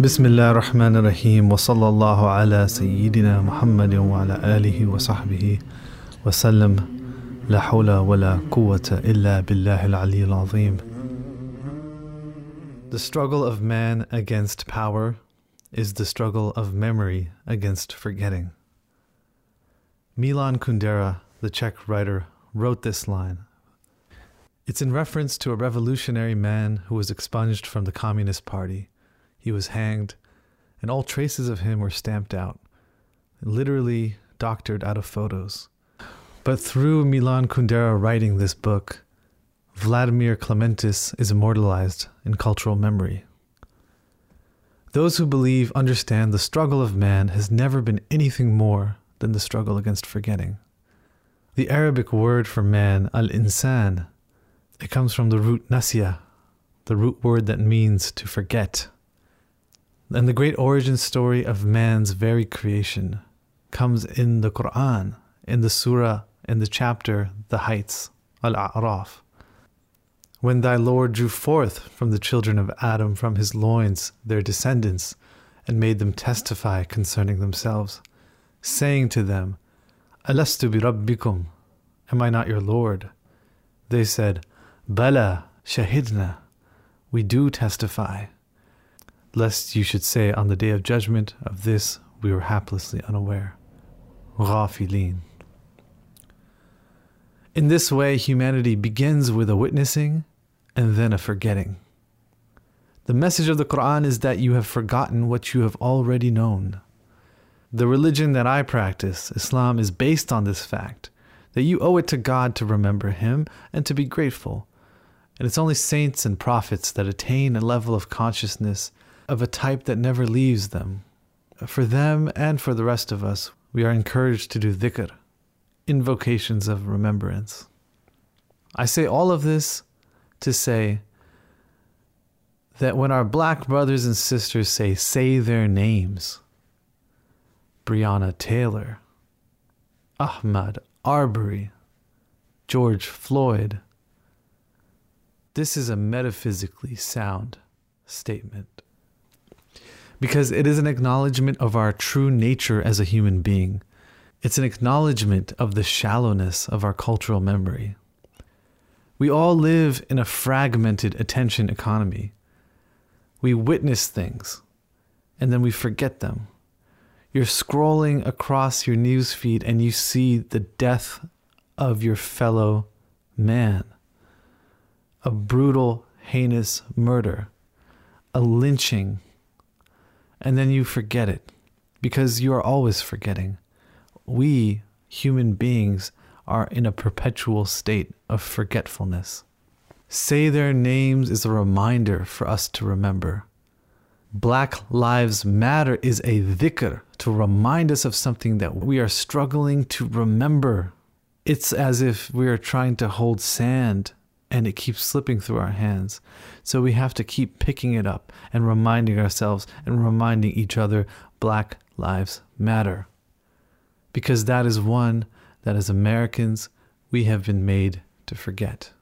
بسم الله الرحمن الرحيم وصلى الله على سيدنا محمد وعلى آله وصحبه وسلم لا حول ولا قوة إلا بالله العلي العظيم The struggle of man against power is the struggle of memory against forgetting. Milan Kundera, the Czech writer, wrote this line. It's in reference to a revolutionary man who was expunged from the Communist Party. He was hanged, and all traces of him were stamped out, literally doctored out of photos. But through Milan Kundera writing this book, Vladimir Clementis is immortalized in cultural memory. Those who believe understand the struggle of man has never been anything more than the struggle against forgetting. The Arabic word for man, al insan, it comes from the root nasiya, the root word that means to forget. And the great origin story of man's very creation comes in the Quran, in the surah, in the chapter, The Heights, Al A'raf. When thy Lord drew forth from the children of Adam from his loins their descendants, and made them testify concerning themselves, saying to them, Alastu bi rabbikum, am I not your Lord? They said, Bala shahidna, we do testify. Lest you should say on the day of judgment, of this we were haplessly unaware. Ghafilin. In this way, humanity begins with a witnessing and then a forgetting. The message of the Quran is that you have forgotten what you have already known. The religion that I practice, Islam, is based on this fact that you owe it to God to remember Him and to be grateful. And it's only saints and prophets that attain a level of consciousness of a type that never leaves them. For them and for the rest of us, we are encouraged to do dhikr, invocations of remembrance. I say all of this to say that when our black brothers and sisters say, say their names, Breonna Taylor, Ahmaud Arbery, George Floyd, this is a metaphysically sound statement. Because it is an acknowledgement of our true nature as a human being. It's an acknowledgement of the shallowness of our cultural memory. We all live in a fragmented attention economy. We witness things and then we forget them. You're scrolling across your newsfeed and you see the death of your fellow man, a brutal, heinous murder, a lynching, and then you forget it because you are always forgetting. We, human beings, are in a perpetual state of forgetfulness. Say their names is a reminder for us to remember. Black Lives Matter is a dhikr to remind us of something that we are struggling to remember. It's as if we are trying to hold sand and it keeps slipping through our hands. So we have to keep picking it up and reminding ourselves and reminding each other Black Lives Matter. Because that is one that as Americans we have been made to forget.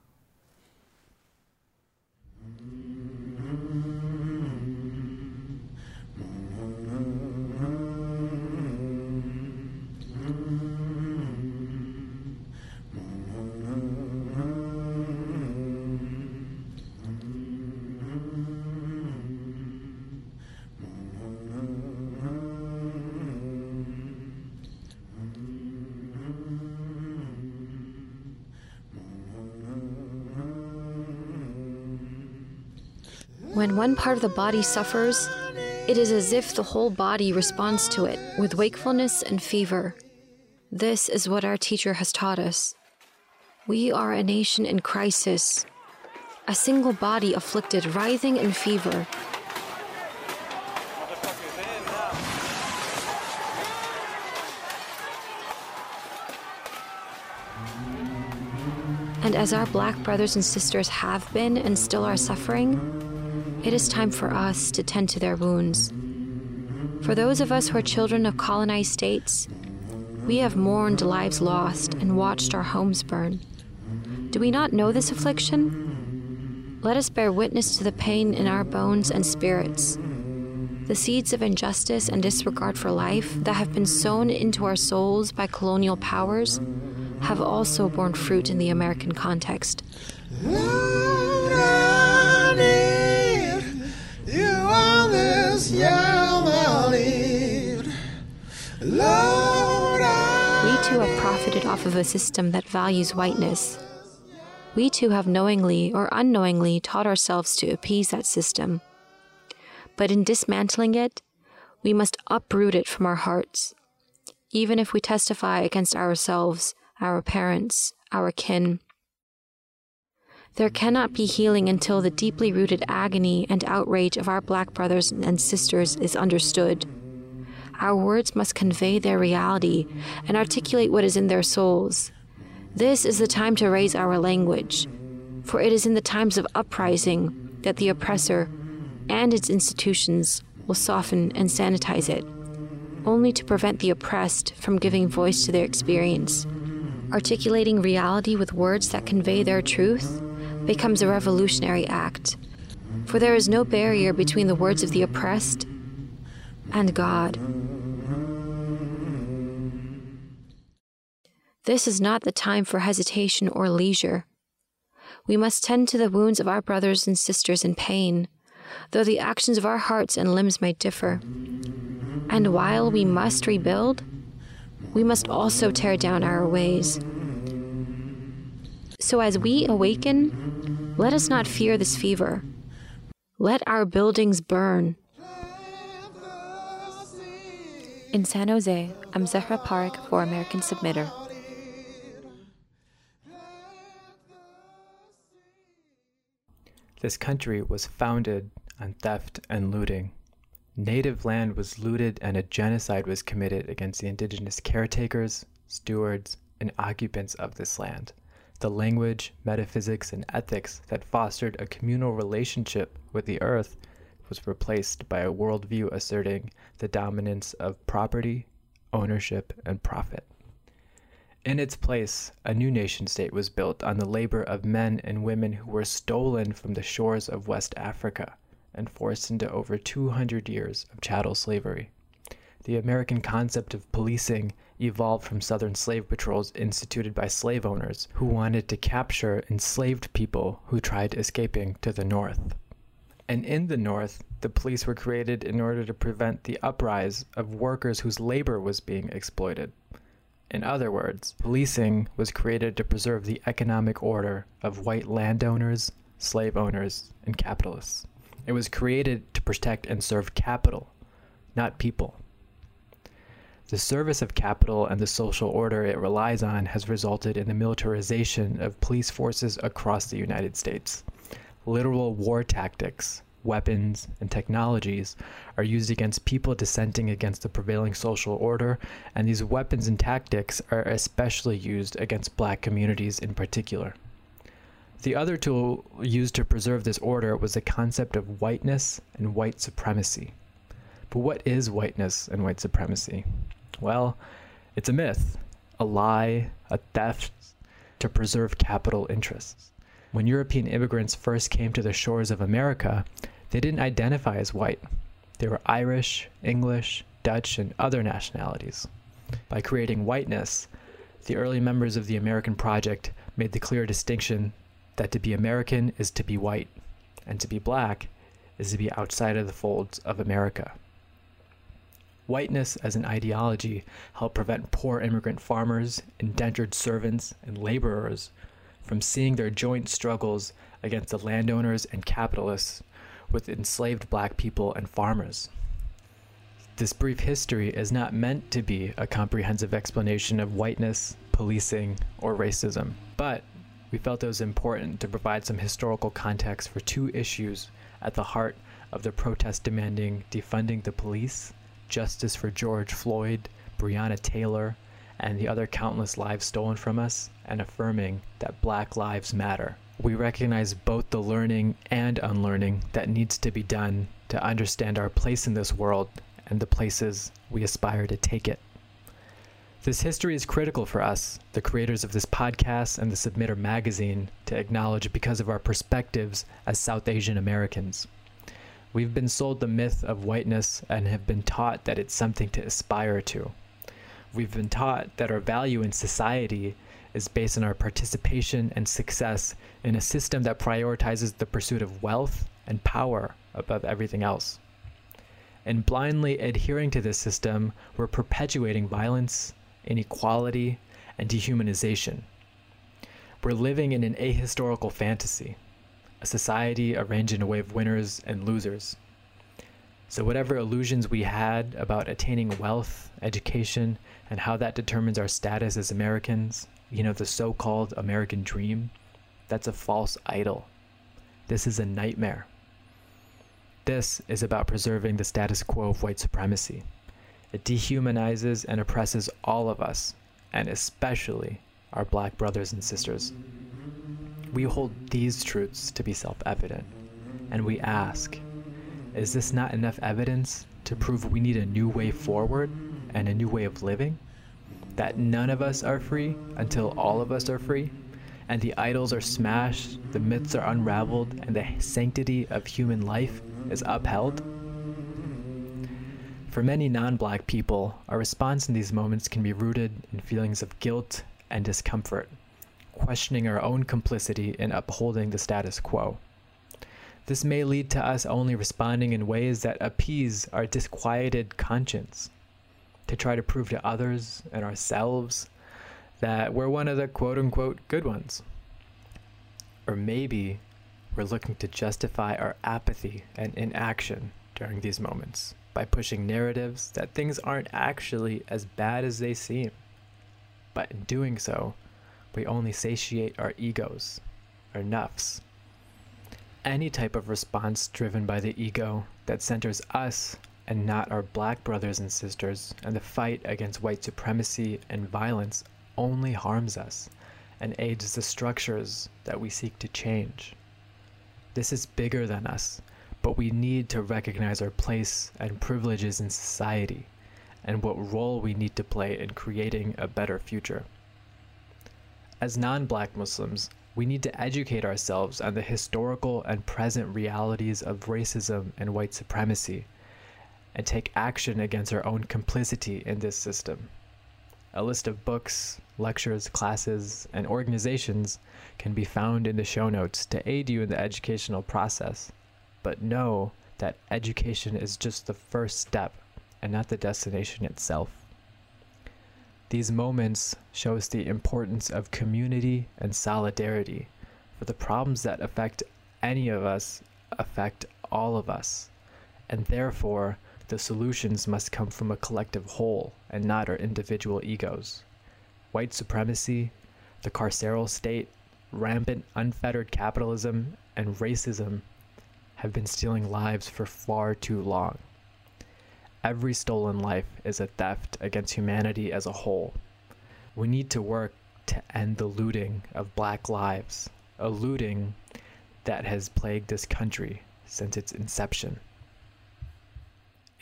When one part of the body suffers, it is as if the whole body responds to it with wakefulness and fever. This is what our teacher has taught us. We are a nation in crisis, a single body afflicted, writhing in fever. And as our black brothers and sisters have been and still are suffering, it is time for us to tend to their wounds. For those of us who are children of colonized states, we have mourned lives lost and watched our homes burn. Do we not know this affliction? Let us bear witness to the pain in our bones and spirits. The seeds of injustice and disregard for life that have been sown into our souls by colonial powers have also borne fruit in the American context. We too have profited off of a system that values whiteness. We too have knowingly or unknowingly taught ourselves to appease that system. But in dismantling it, we must uproot it from our hearts. Even if we testify against ourselves, our parents, our kin, there cannot be healing until the deeply rooted agony and outrage of our black brothers and sisters is understood. Our words must convey their reality and articulate what is in their souls. This is the time to raise our language, for it is in the times of uprising that the oppressor and its institutions will soften and sanitize it, only to prevent the oppressed from giving voice to their experience. Articulating reality with words that convey their truth becomes a revolutionary act, for there is no barrier between the words of the oppressed and God. This is not the time for hesitation or leisure. We must tend to the wounds of our brothers and sisters in pain, though the actions of our hearts and limbs may differ. And while we must rebuild, we must also tear down our ways. So as we awaken, let us not fear this fever. Let our buildings burn. In San Jose, I'm Zahra Park for American Submitter. This country was founded on theft and looting. Native land was looted and a genocide was committed against the indigenous caretakers, stewards, and occupants of this land the language, metaphysics, and ethics that fostered a communal relationship with the earth was replaced by a worldview asserting the dominance of property, ownership, and profit. In its place, a new nation state was built on the labor of men and women who were stolen from the shores of West Africa and forced into over 200 years of chattel slavery. The American concept of policing evolved from Southern slave patrols instituted by slave owners who wanted to capture enslaved people who tried escaping to the North. And in the North, the police were created in order to prevent the uprise of workers whose labor was being exploited. In other words, policing was created to preserve the economic order of white landowners, slave owners, and capitalists. It was created to protect and serve capital, not people. The service of capital and the social order it relies on has resulted in the militarization of police forces across the United States. Literal war tactics, weapons, and technologies are used against people dissenting against the prevailing social order, and these weapons and tactics are especially used against black communities in particular. The other tool used to preserve this order was the concept of whiteness and white supremacy. But what is whiteness and white supremacy? Well, it's a myth, a lie, a theft to preserve capital interests. When European immigrants first came to the shores of America, they didn't identify as white. They were Irish, English, Dutch, and other nationalities. By creating whiteness, the early members of the American Project made the clear distinction that to be American is to be white, and to be black is to be outside of the folds of America. Whiteness as an ideology helped prevent poor immigrant farmers, indentured servants, and laborers from seeing their joint struggles against the landowners and capitalists with enslaved black people and farmers. This brief history is not meant to be a comprehensive explanation of whiteness, policing, or racism, but we felt it was important to provide some historical context for two issues at the heart of the protest demanding defunding the police justice for George Floyd, Breonna Taylor, and the other countless lives stolen from us, and affirming that Black Lives Matter. We recognize both the learning and unlearning that needs to be done to understand our place in this world and the places we aspire to take it. This history is critical for us, the creators of this podcast and the Submitter magazine, to acknowledge because of our perspectives as South Asian Americans. We've been sold the myth of whiteness and have been taught that it's something to aspire to. We've been taught that our value in society is based on our participation and success in a system that prioritizes the pursuit of wealth and power above everything else. In blindly adhering to this system, we're perpetuating violence, inequality, and dehumanization. We're living in an ahistorical fantasy a society arranged in a way of winners and losers. So, whatever illusions we had about attaining wealth, education, and how that determines our status as Americans, you know, the so called American dream, that's a false idol. This is a nightmare. This is about preserving the status quo of white supremacy. It dehumanizes and oppresses all of us, and especially our black brothers and sisters. We hold these truths to be self evident, and we ask is this not enough evidence to prove we need a new way forward and a new way of living? That none of us are free until all of us are free? And the idols are smashed, the myths are unraveled, and the sanctity of human life is upheld? For many non black people, our response in these moments can be rooted in feelings of guilt and discomfort questioning our own complicity in upholding the status quo. This may lead to us only responding in ways that appease our disquieted conscience, to try to prove to others and ourselves that we're one of the quote unquote good ones. Or maybe we're looking to justify our apathy and inaction during these moments by pushing narratives that things aren't actually as bad as they seem. But in doing so, we only satiate our egos, our nafs. Any type of response driven by the ego that centers us and not our black brothers and sisters and the fight against white supremacy and violence only harms us and aids the structures that we seek to change. This is bigger than us, but we need to recognize our place and privileges in society and what role we need to play in creating a better future. As non black Muslims, we need to educate ourselves on the historical and present realities of racism and white supremacy and take action against our own complicity in this system. A list of books, lectures, classes, and organizations can be found in the show notes to aid you in the educational process. But know that education is just the first step and not the destination itself. These moments show us the importance of community and solidarity, for the problems that affect any of us affect all of us, and therefore the solutions must come from a collective whole and not our individual egos. White supremacy, the carceral state, rampant unfettered capitalism, and racism have been stealing lives for far too long. Every stolen life is a theft against humanity as a whole. We need to work to end the looting of black lives, a looting that has plagued this country since its inception.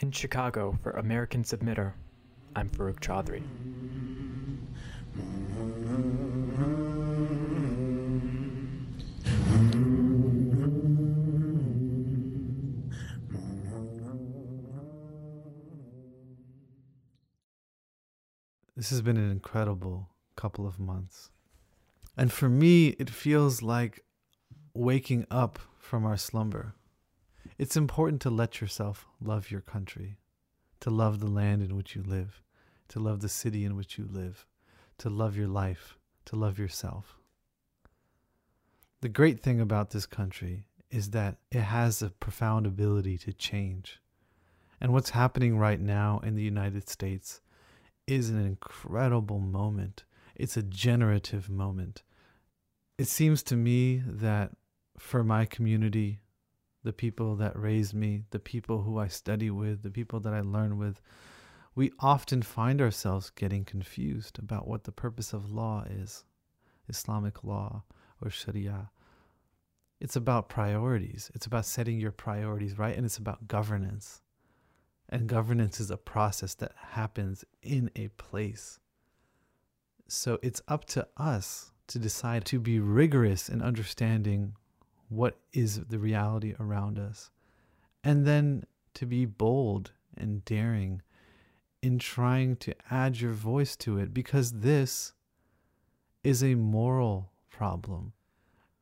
In Chicago for American Submitter, I'm Farouk Chaudhry. This has been an incredible couple of months. And for me, it feels like waking up from our slumber. It's important to let yourself love your country, to love the land in which you live, to love the city in which you live, to love your life, to love yourself. The great thing about this country is that it has a profound ability to change. And what's happening right now in the United States is an incredible moment. It's a generative moment. It seems to me that for my community, the people that raised me, the people who I study with, the people that I learn with, we often find ourselves getting confused about what the purpose of law is Islamic law or Sharia. It's about priorities, it's about setting your priorities right, and it's about governance. And governance is a process that happens in a place. So it's up to us to decide to be rigorous in understanding what is the reality around us And then to be bold and daring in trying to add your voice to it because this is a moral problem.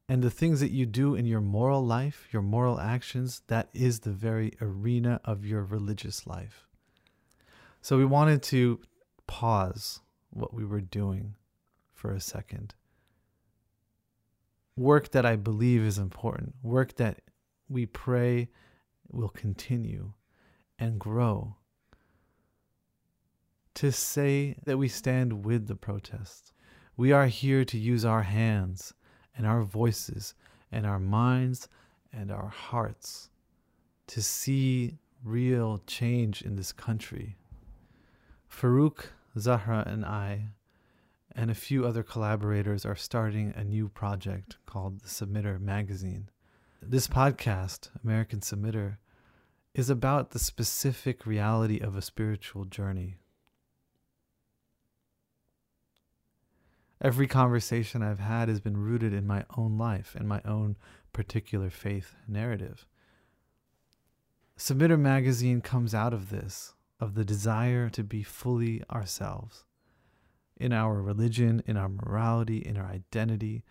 And the things that you do in your moral life, your moral actions, that is the very arena of your religious life. So we wanted to pause what we were doing for a second. Work that I believe is important, work that we pray will continue and grow. To say that we stand with the protests. We are here to use our hands and our voices and our minds and our hearts to see real change in this country. Farouk, Zahra, and I, and a few other collaborators, are starting a new project called the Submitter Magazine. This podcast, American Submitter, is about the specific reality of a spiritual journey. Every conversation I've had has been rooted in my own life and my own particular faith narrative. Submitter Magazine comes out of this, of the desire to be fully ourselves in our religion, in our morality, in our identity,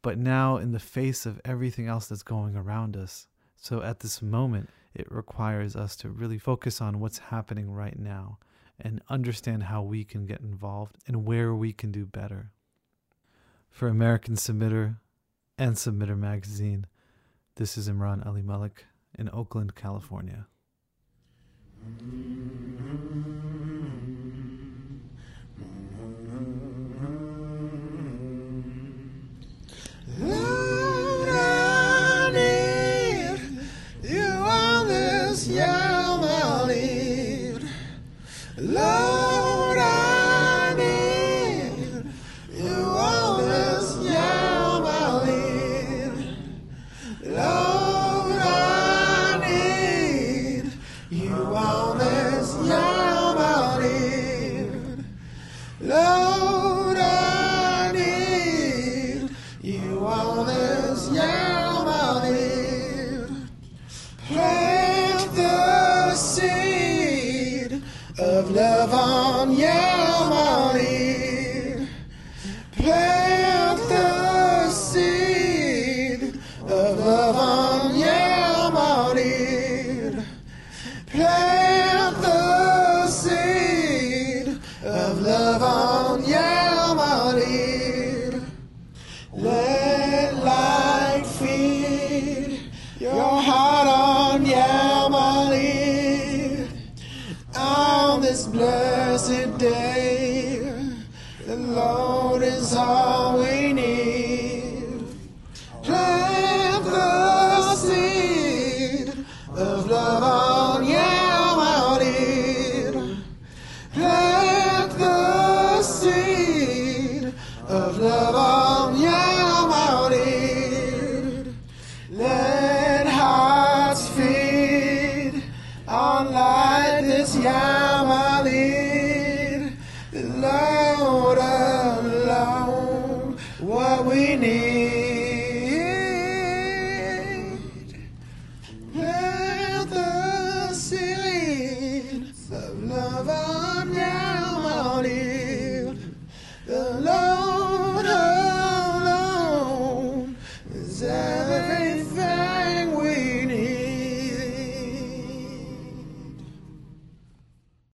but now in the face of everything else that's going around us. So at this moment, it requires us to really focus on what's happening right now and understand how we can get involved and where we can do better for American Submitter and Submitter Magazine. This is Imran Ali Malik in Oakland, California.